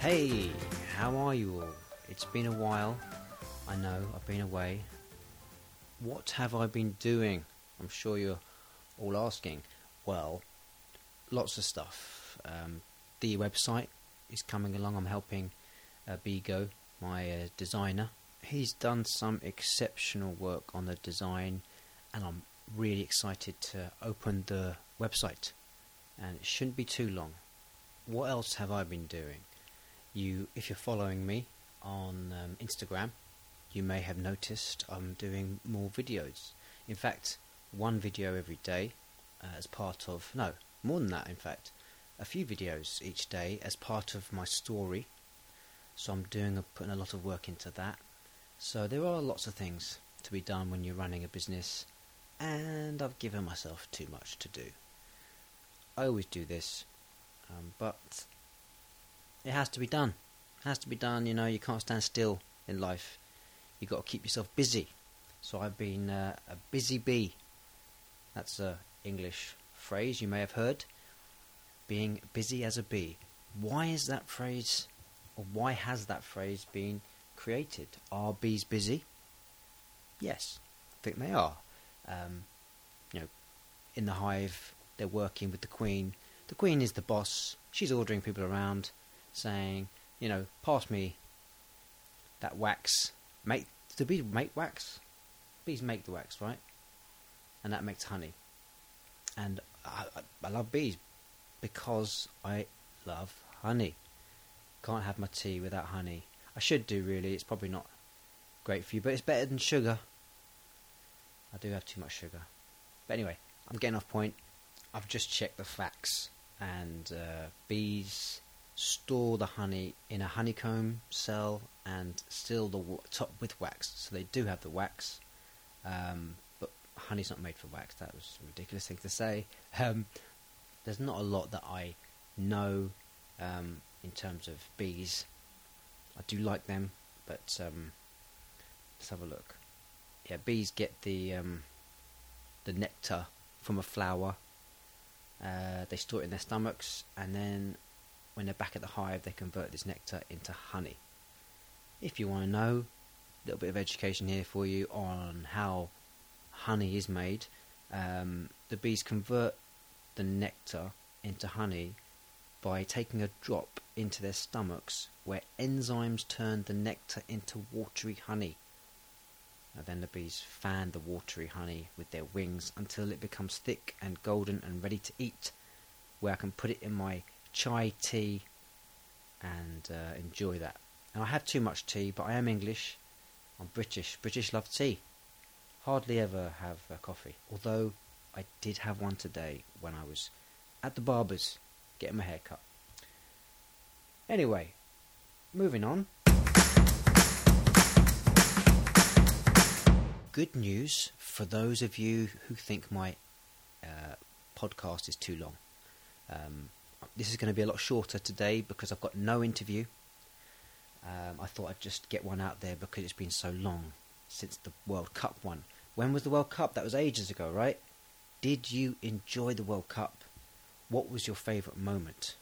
Hey, how are you all? It's been a while. I know, I've been away. What have I been doing? I'm sure you're all asking. Well, lots of stuff. Um, the website is coming along. I'm helping uh, Bigo, my uh, designer. He's done some exceptional work on the design, and I'm really excited to open the website. And it shouldn't be too long. What else have I been doing? You, if you're following me on um, Instagram, you may have noticed I'm doing more videos. In fact, one video every day uh, as part of no more than that. In fact, a few videos each day as part of my story. So I'm doing a, putting a lot of work into that. So there are lots of things to be done when you're running a business, and I've given myself too much to do. I always do this, um, but it has to be done. It has to be done. You know, you can't stand still in life. You've got to keep yourself busy. So I've been uh, a busy bee. That's a English phrase you may have heard. Being busy as a bee. Why is that phrase, or why has that phrase been created? Are bees busy? Yes, I think they are. Um, you know, in the hive, they're working with the queen. The queen is the boss. She's ordering people around, saying, you know, pass me that wax. Make do bees make wax? Bees make the wax, right? And that makes honey. And I, I, I love bees because I love honey. Can't have my tea without honey. I should do really. It's probably not great for you, but it's better than sugar. I do have too much sugar. But anyway, I'm getting off point. I've just checked the facts, and uh, bees store the honey in a honeycomb cell and still the w- top with wax. So they do have the wax, um, but honey's not made for wax. That was a ridiculous thing to say. Um, there's not a lot that I know um, in terms of bees. I do like them, but um, let's have a look. Yeah, bees get the um, the nectar from a flower. Uh, they store it in their stomachs, and then when they're back at the hive, they convert this nectar into honey. If you want to know, a little bit of education here for you on how honey is made. Um, the bees convert the nectar into honey by taking a drop into their stomachs where enzymes turn the nectar into watery honey. And then the bees fan the watery honey with their wings until it becomes thick and golden and ready to eat, where I can put it in my chai tea and uh, enjoy that. And I have too much tea, but I am English. I'm British. British love tea. Hardly ever have uh, coffee. Although I did have one today when I was at the barber's getting my hair cut. Anyway, moving on. Good news for those of you who think my uh, podcast is too long. Um, this is going to be a lot shorter today because I've got no interview. Um, I thought I'd just get one out there because it's been so long since the World Cup one. When was the World Cup? That was ages ago, right? Did you enjoy the World Cup? What was your favourite moment?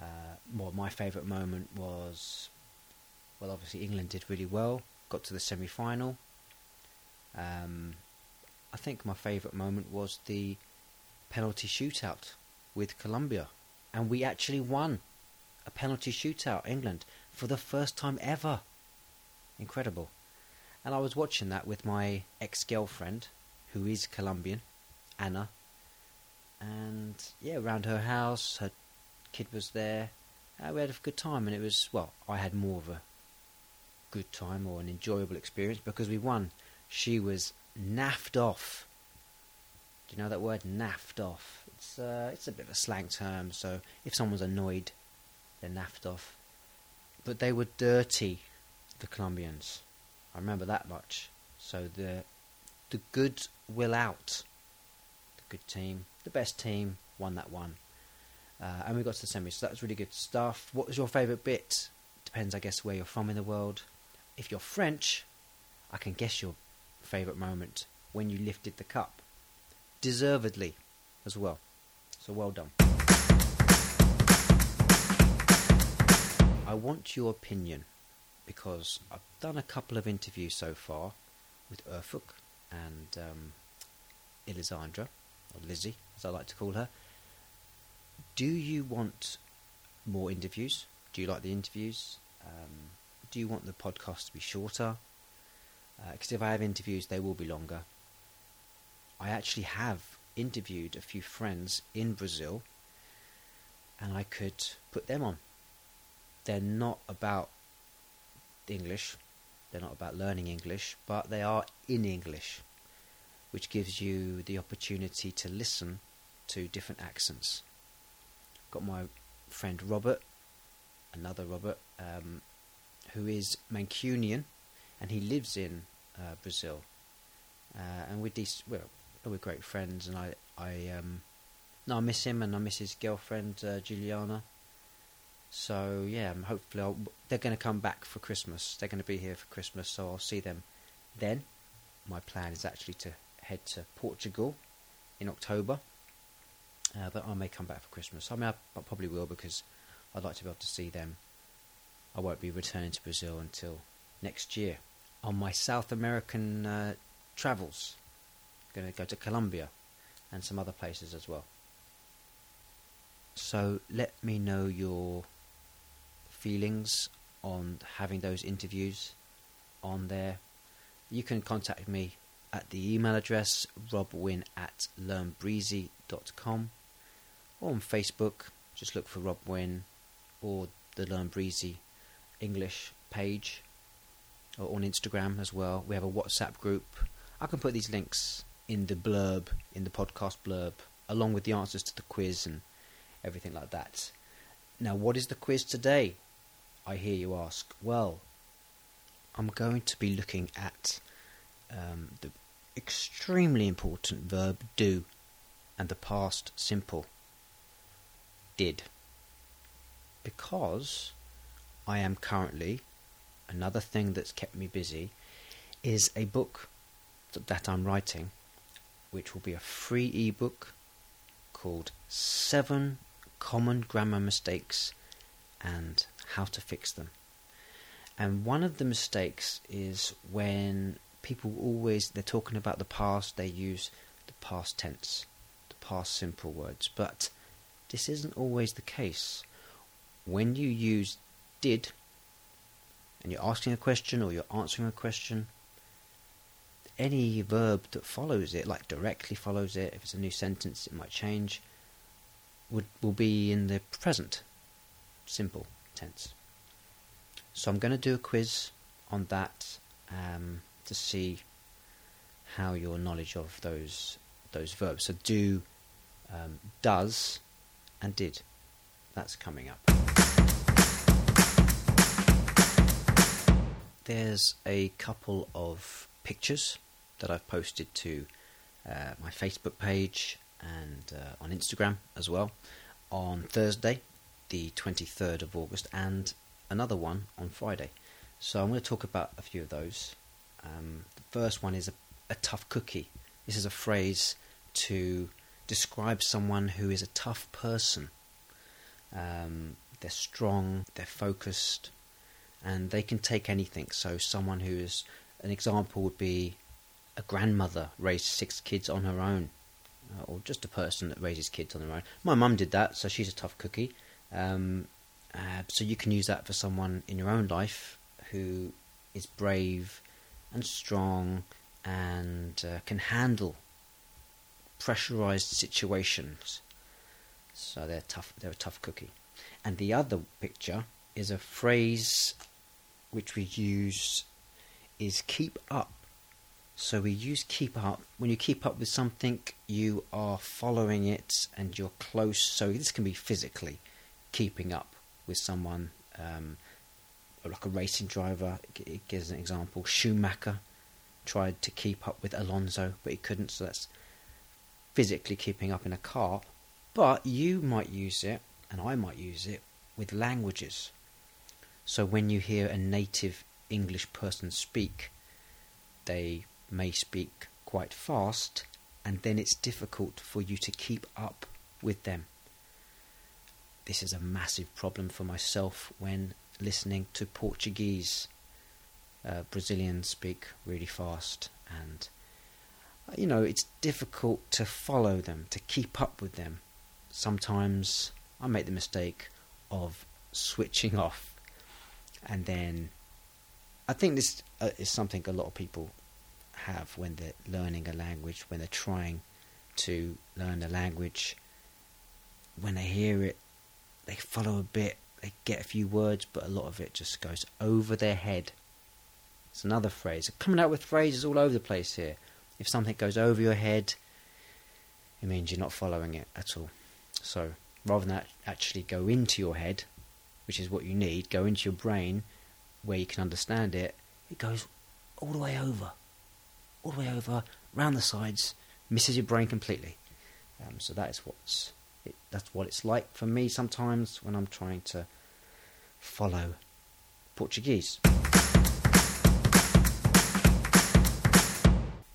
Uh, well, my favourite moment was, well, obviously England did really well, got to the semi-final. Um, I think my favourite moment was the penalty shootout with Colombia, and we actually won a penalty shootout, England, for the first time ever. Incredible. And I was watching that with my ex girlfriend, who is Colombian, Anna. And yeah, around her house, her kid was there. Uh, we had a good time, and it was, well, I had more of a good time or an enjoyable experience because we won. She was naffed off. Do you know that word, naffed off? It's, uh, it's a bit of a slang term, so if someone's annoyed, they're naffed off. But they were dirty, the Colombians. I remember that much. So the the good will out. The good team, the best team, won that one. Uh, and we got to the semi, so that was really good stuff. What was your favourite bit? Depends, I guess, where you're from in the world. If you're French, I can guess your favourite moment when you lifted the cup. Deservedly, as well. So well done. I want your opinion because I've done a couple of interviews so far with Urfuk and um, Elisandra, or Lizzie, as I like to call her. Do you want more interviews? Do you like the interviews? Um, do you want the podcast to be shorter? Because uh, if I have interviews, they will be longer. I actually have interviewed a few friends in Brazil, and I could put them on. They're not about English, they're not about learning English, but they are in English, which gives you the opportunity to listen to different accents. Got my friend Robert, another Robert, um, who is Mancunian, and he lives in uh, Brazil. Uh, and with these, well, we're great friends, and I, I, um, no, I miss him, and I miss his girlfriend uh, Juliana. So yeah, hopefully I'll, they're going to come back for Christmas. They're going to be here for Christmas, so I'll see them then. My plan is actually to head to Portugal in October, uh, but I may come back for Christmas. I mean, I, I probably will because I'd like to be able to see them. I won't be returning to Brazil until next year. On my South American uh, travels, going to go to Colombia and some other places as well. So let me know your feelings on having those interviews on there. You can contact me at the email address robwin at learnbreezy.com or on Facebook, just look for Rob Wynn or the Learn Breezy English page or on Instagram as well. We have a WhatsApp group. I can put these links in the blurb, in the podcast blurb, along with the answers to the quiz and everything like that. Now, what is the quiz today? I hear you ask. Well, I'm going to be looking at um, the extremely important verb do and the past simple did. Because I am currently, another thing that's kept me busy is a book that I'm writing, which will be a free ebook called Seven Common Grammar Mistakes and How to Fix Them. And one of the mistakes is when people always they're talking about the past, they use the past tense, the past simple words, but this isn't always the case. When you use did, and you're asking a question or you're answering a question, any verb that follows it, like directly follows it, if it's a new sentence, it might change, would will be in the present simple tense. So I'm going to do a quiz on that um, to see how your knowledge of those those verbs. So do, um, does, and did. That's coming up. There's a couple of pictures that I've posted to uh, my Facebook page and uh, on Instagram as well on Thursday, the 23rd of August, and another one on Friday. So I'm going to talk about a few of those. Um, the first one is a, a tough cookie. This is a phrase to describe someone who is a tough person. Um, they're strong, they're focused, and they can take anything. So, someone who is an example would be a grandmother raised six kids on her own, uh, or just a person that raises kids on their own. My mum did that, so she's a tough cookie. Um, uh, so you can use that for someone in your own life who is brave and strong and uh, can handle pressurized situations. So they're tough. They're a tough cookie. And the other picture is a phrase which we use is keep up. So we use keep up. When you keep up with something, you are following it and you're close. So this can be physically keeping up with someone, um, like a racing driver. It gives an example. Schumacher tried to keep up with Alonso, but he couldn't. So that's physically keeping up in a car, but you might use it, and I might use it, with languages. So when you hear a native English person speak, they may speak quite fast, and then it's difficult for you to keep up with them. This is a massive problem for myself when listening to Portuguese. Uh, Brazilians speak really fast, and you know it's difficult to follow them, to keep up with them. Sometimes I make the mistake of switching off, and then I think this uh, is something a lot of people have when they're learning a language, when they're trying to learn a language. When they hear it, they follow a bit, they get a few words, but a lot of it just goes over their head. It's another phrase. I'm coming out with phrases all over the place here. If something goes over your head, it means you're not following it at all. So rather than that actually go into your head, which is what you need, go into your brain where you can understand it, it goes all the way over. All the way over, round the sides, misses your brain completely. Um, so that is what's it, that's what it's like for me sometimes when I'm trying to follow Portuguese.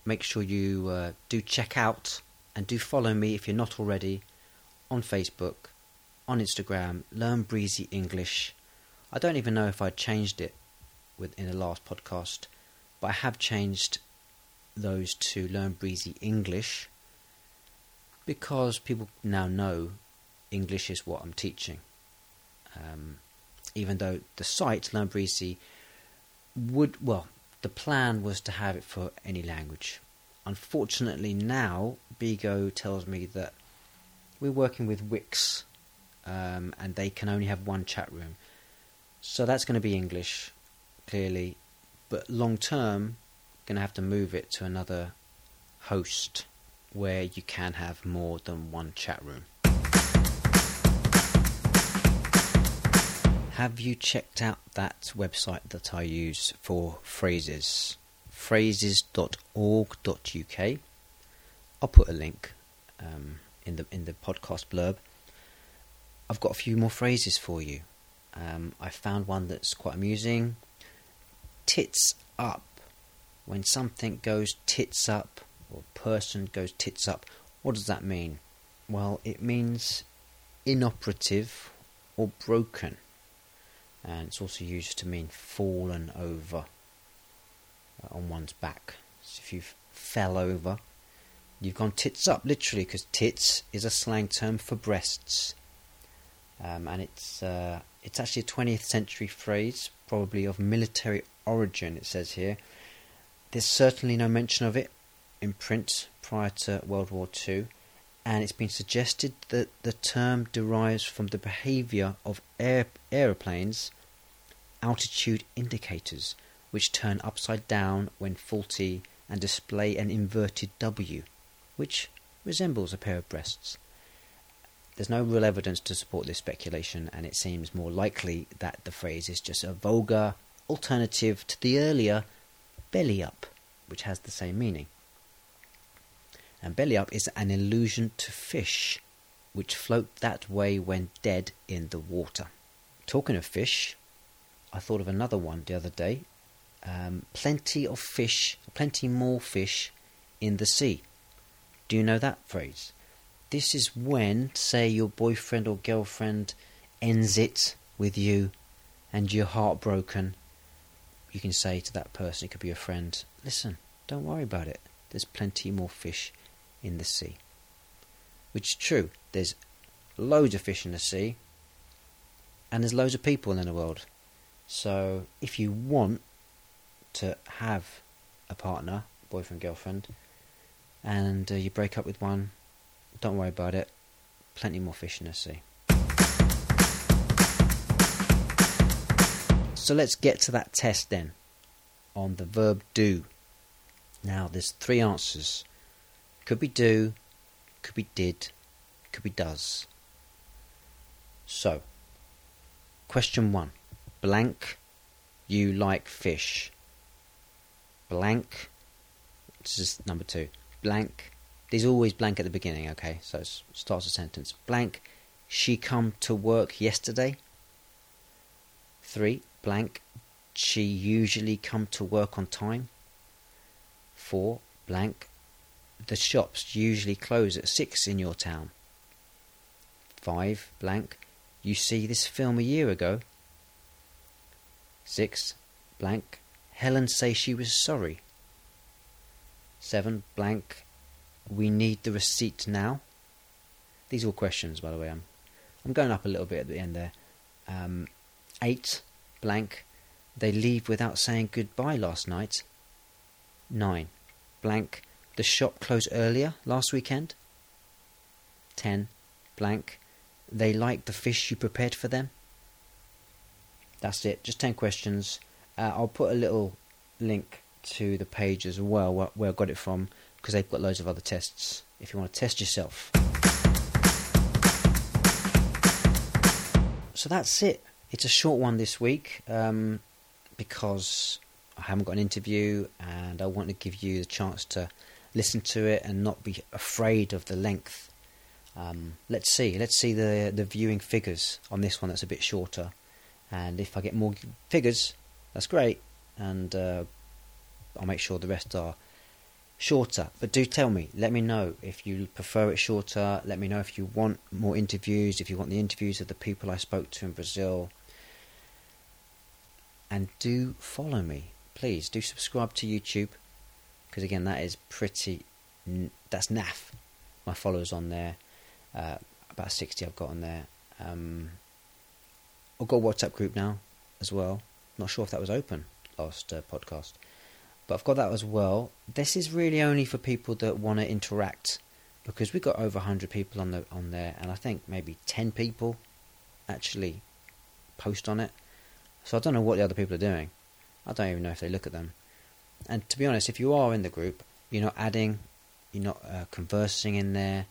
Make sure you uh, do check out and do follow me if you're not already on Facebook, on Instagram, Learn Breezy English. I don't even know if I changed it within the last podcast, but I have changed those to Learn Breezy English because people now know English is what I'm teaching. Um, even though the site Learn Breezy would well, the plan was to have it for any language. Unfortunately, now Bigo tells me that we're working with Wix, um, and they can only have one chat room. So that's going to be English, clearly, but long term, going to have to move it to another host where you can have more than one chat room. Have you checked out that website that I use for phrases? phrases.org.uk. I'll put a link um, in the in the podcast blurb. I've got a few more phrases for you. Um, I found one that's quite amusing. Tits up. When something goes tits up, or person goes tits up, what does that mean? Well, it means inoperative or broken. And it's also used to mean fallen over uh, on one's back. So if you fell over, you've gone tits up, literally, because tits is a slang term for breasts. Um, and it's uh, it's actually a 20th century phrase, probably of military origin. It says here. There's certainly no mention of it in print prior to World War II, and it's been suggested that the term derives from the behaviour of air, aeroplanes' altitude indicators, which turn upside down when faulty and display an inverted W which resembles a pair of breasts. There's no real evidence to support this speculation, and it seems more likely that the phrase is just a vulgar alternative to the earlier belly up, which has the same meaning. And belly up is an allusion to fish, which float that way when dead in the water. Talking of fish, I thought of another one the other day. Um, plenty of fish, plenty more fish in the sea. Do you know that phrase? This is when, say, your boyfriend or girlfriend ends it with you and you're heartbroken. You can say to that person, it could be a friend, listen, don't worry about it. There's plenty more fish in the sea. Which is true. There's loads of fish in the sea, and there's loads of people in the world. So if you want to have a partner, boyfriend, girlfriend, and uh, you break up with one, don't worry about it. Plenty more fish in the sea. So let's get to that test then on the verb do. Now there's three answers. Could be do, could be did, could be does. So, question one. Blank, you like fish. Blank, this is number two blank. There's always blank at the beginning, okay? So it starts a sentence. Blank, she come to work yesterday. Three, blank, she usually come to work on time. Four, blank, the shops usually close at six in your town. Five, blank, you see this film a year ago. Six, blank. Helen say she was sorry. Seven, blank. We need the receipt now. These are all questions, by the way. I'm, I'm going up a little bit at the end there. Um, eight, blank. They leave without saying goodbye last night. Nine, blank. The shop closed earlier last weekend. Ten, blank. They like the fish you prepared for them. That's it. Just ten questions. Uh, I'll put a little link to the page as well where, where I got it from because they've got loads of other tests if you want to test yourself. So that's it. It's a short one this week um, because I haven't got an interview and I want to give you the chance to listen to it and not be afraid of the length. Um, let's see. Let's see the the viewing figures on this one. That's a bit shorter, and if I get more figures, that's great. And uh, I'll make sure the rest are shorter. But do tell me, let me know if you prefer it shorter. Let me know if you want more interviews, if you want the interviews of the people I spoke to in Brazil. And do follow me, please. Do subscribe to YouTube because again, that is pretty. That's naff. My followers on there, uh, about sixty I've got on there. Um, I've got a WhatsApp group now as well. Not sure if that was open last uh, podcast. But I've got that as well. This is really only for people that want to interact because we've got over 100 people on the on there and I think maybe 10 people actually post on it. So I don't know what the other people are doing. I don't even know if they look at them. And to be honest, if you are in the group, you're not adding, you're not uh, conversing in there,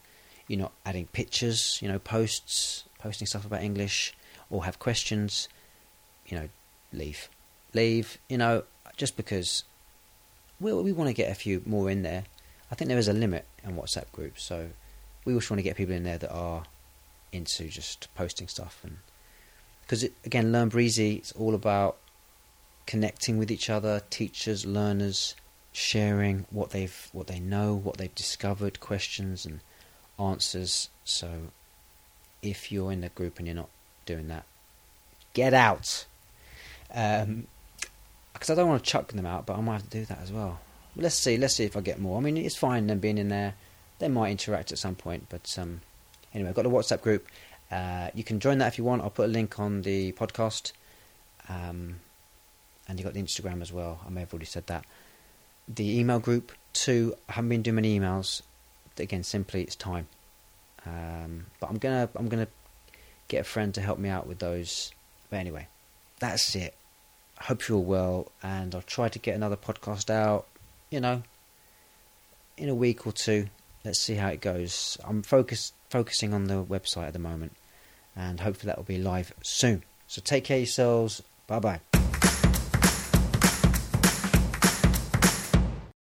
you're not adding pictures, you know, posts, posting stuff about English, or have questions, you know, leave. Leave, you know, just because we, we want to get a few more in there. I think there is a limit in WhatsApp groups, so we also want to get people in there that are into just posting stuff and because again, Learn Breezy, it's all about connecting with each other, teachers, learners, sharing what they've what they know, what they've discovered, questions and answers. So if you're in the group and you're not doing that, get out. Um, because I don't want to chuck them out, but I might have to do that as well. But let's see, let's see if I get more. I mean, it's fine them being in there. They might interact at some point, but um, anyway, I've got a WhatsApp group. Uh, you can join that if you want. I'll put a link on the podcast. Um, and you've got the Instagram as well. I may have already said that. The email group, too. I haven't been doing many emails. Again, simply it's time. Um, but I'm gonna I'm gonna get a friend to help me out with those. But anyway, that's it I hope you're well, and I'll try to get another podcast out, you know, in a week or two. Let's see how it goes. I'm focus, focusing on the website at the moment, and hopefully that will be live soon. So take care yourselves. Bye bye.